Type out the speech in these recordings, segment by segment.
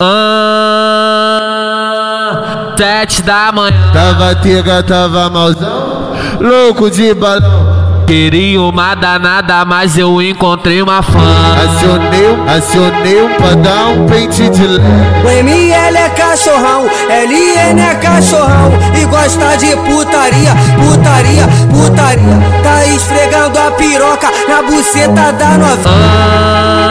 Ah, sete da manhã. Tava tega, tava malzão, louco de balão. Queria uma danada, mas eu encontrei uma fã. Acionei, acionei um pra dar um pente de leve. O ML é cachorrão, LN é cachorrão e gosta de putaria, putaria, putaria. Tá esfregando a piroca na buceta da novinha. Ah,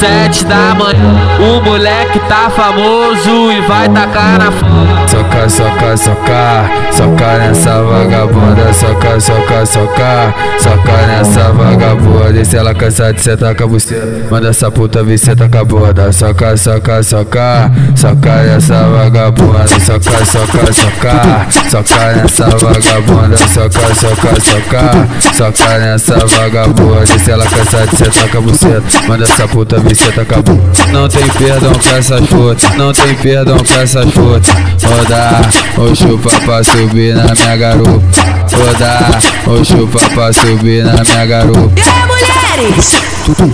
sete da manhã. O moleque tá famoso e vai tacar na fã. Soca, soca, soca, soca nessa vagabunda, soca, soca, soca, soca nessa vagabunda. E se ela cansar de sentar com buceta, manda essa puta vir sentar com a bunda. Soca, soca, soca, soca nessa vagabunda, soca, soca, soca, soca nessa vagabunda, soca, soca, soca, soca nessa vagabunda. E se ela cansar de sentar com buceta, manda essa puta vir sentar com a bunda. Não tem perdão pra essas fotos, não tem perdão pra essas fotos. Rodar, ou chupa pra subir na minha garupa. Rodar, ou chupa pra subir na minha garupa. E aí, mulheres?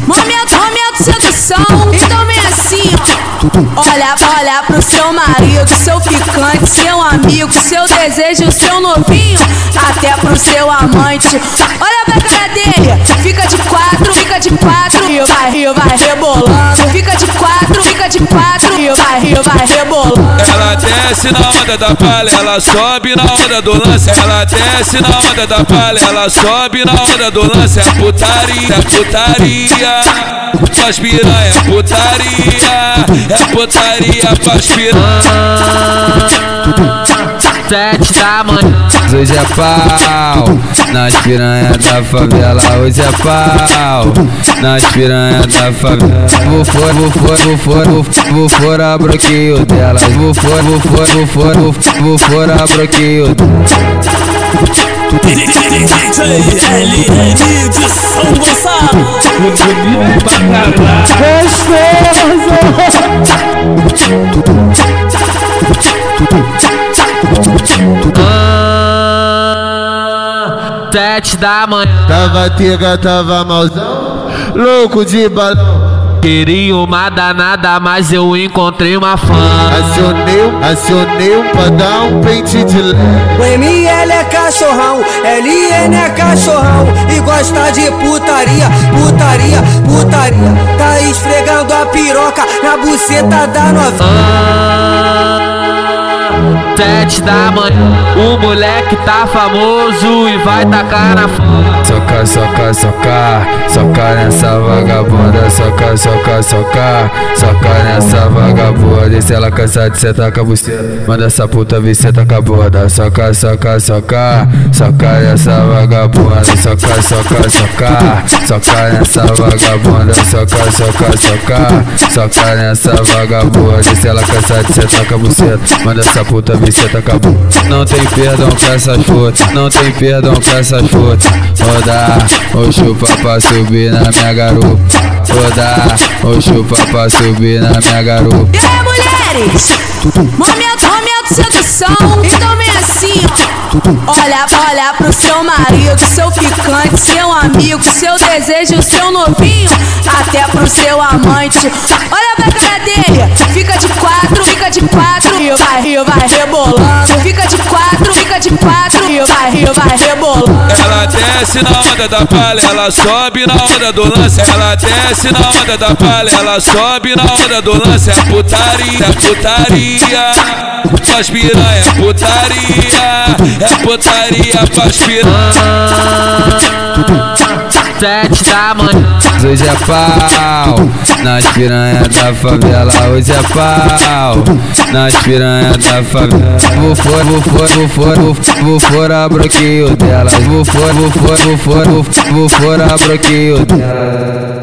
Momento, momento sedução. Então vem assim, ó. Olha, olha pro seu marido, seu ficante, seu amigo, seu desejo, seu novinho, até pro seu amante. Olha pra cara dele, fica de quatro, fica de quatro e vai, e vai rebolando. Fica de quatro, fica de quatro e vai, e vai rebolando. Desce na onda da palha, ela sobe na onda do lance. Ela desce na onda da palha, ela sobe na onda do lance. É putaria, é putaria. Pras piranha, é putaria. É putaria pras piranha. Ah, sete da manhã. Hoje é pau, nas piranha da favela. Hoje é pau, nas piranha da favela. Vou fora, vou fora, vou fora, vou, vou fora, bloqueio delas. Vou fora, vou fora, vou fora, vou, vou fora, bloqueio LN de São Gonçalo. Ah, sete da manhã. Tava tega, tava malzão, louco de balão. Queria uma danada, mas eu encontrei uma fã. Acionei, acionei pra dar um pente de leve. O ML é cachorrão, LN é cachorrão e gosta de putaria, putaria, putaria. Tá esfregando a piroca na buceta da novinha. Ah, sete da manhã. O moleque tá famoso e vai tacar na fã. Soca, soca, soca, soca nessa vagabunda, soca, soca, soca, soca nessa vagabunda. E se ela cansar de sentar com buceta, manda essa puta vir sentar com a bunda. Soca, soca, soca, soca nessa vagabunda, soca, soca, soca, soca nessa vagabunda, soca, soca, soca, soca nessa vagabunda. E se ela cansar de sentar com buceta, manda essa puta vir sentar com a bunda. Não tem perdão pra essas fotos, não tem perdão pra essas fotos. Rodar, ou chupa pra subir na minha garupa. Rodar, ou chupa pra subir na minha garupa. E aí, mulheres? Momento, momento sedução. Então vem assim, ó. Olha, olha pro seu marido, seu ficante, seu amigo, seu desejo, seu novinho, até pro seu amante. Olha pra cara dele, fica de quatro, fica de quatro e vai, e vai desce na onda da palha, ela sobe na onda do lance. Ela desce na onda da palha, ela sobe na onda do lance. É putaria, é putaria. Pras piranha, é putaria. É putaria pras piranha. Ah, sete da manhã. Hoje é pau, nas piranha da favela. Hoje é pau, nas piranha da favela. Vou fora, vou fora, vou fora, vou, vou fora, bloqueio delas. Vou fora, vou fora, vou fora, vou, fora, bloqueio delas.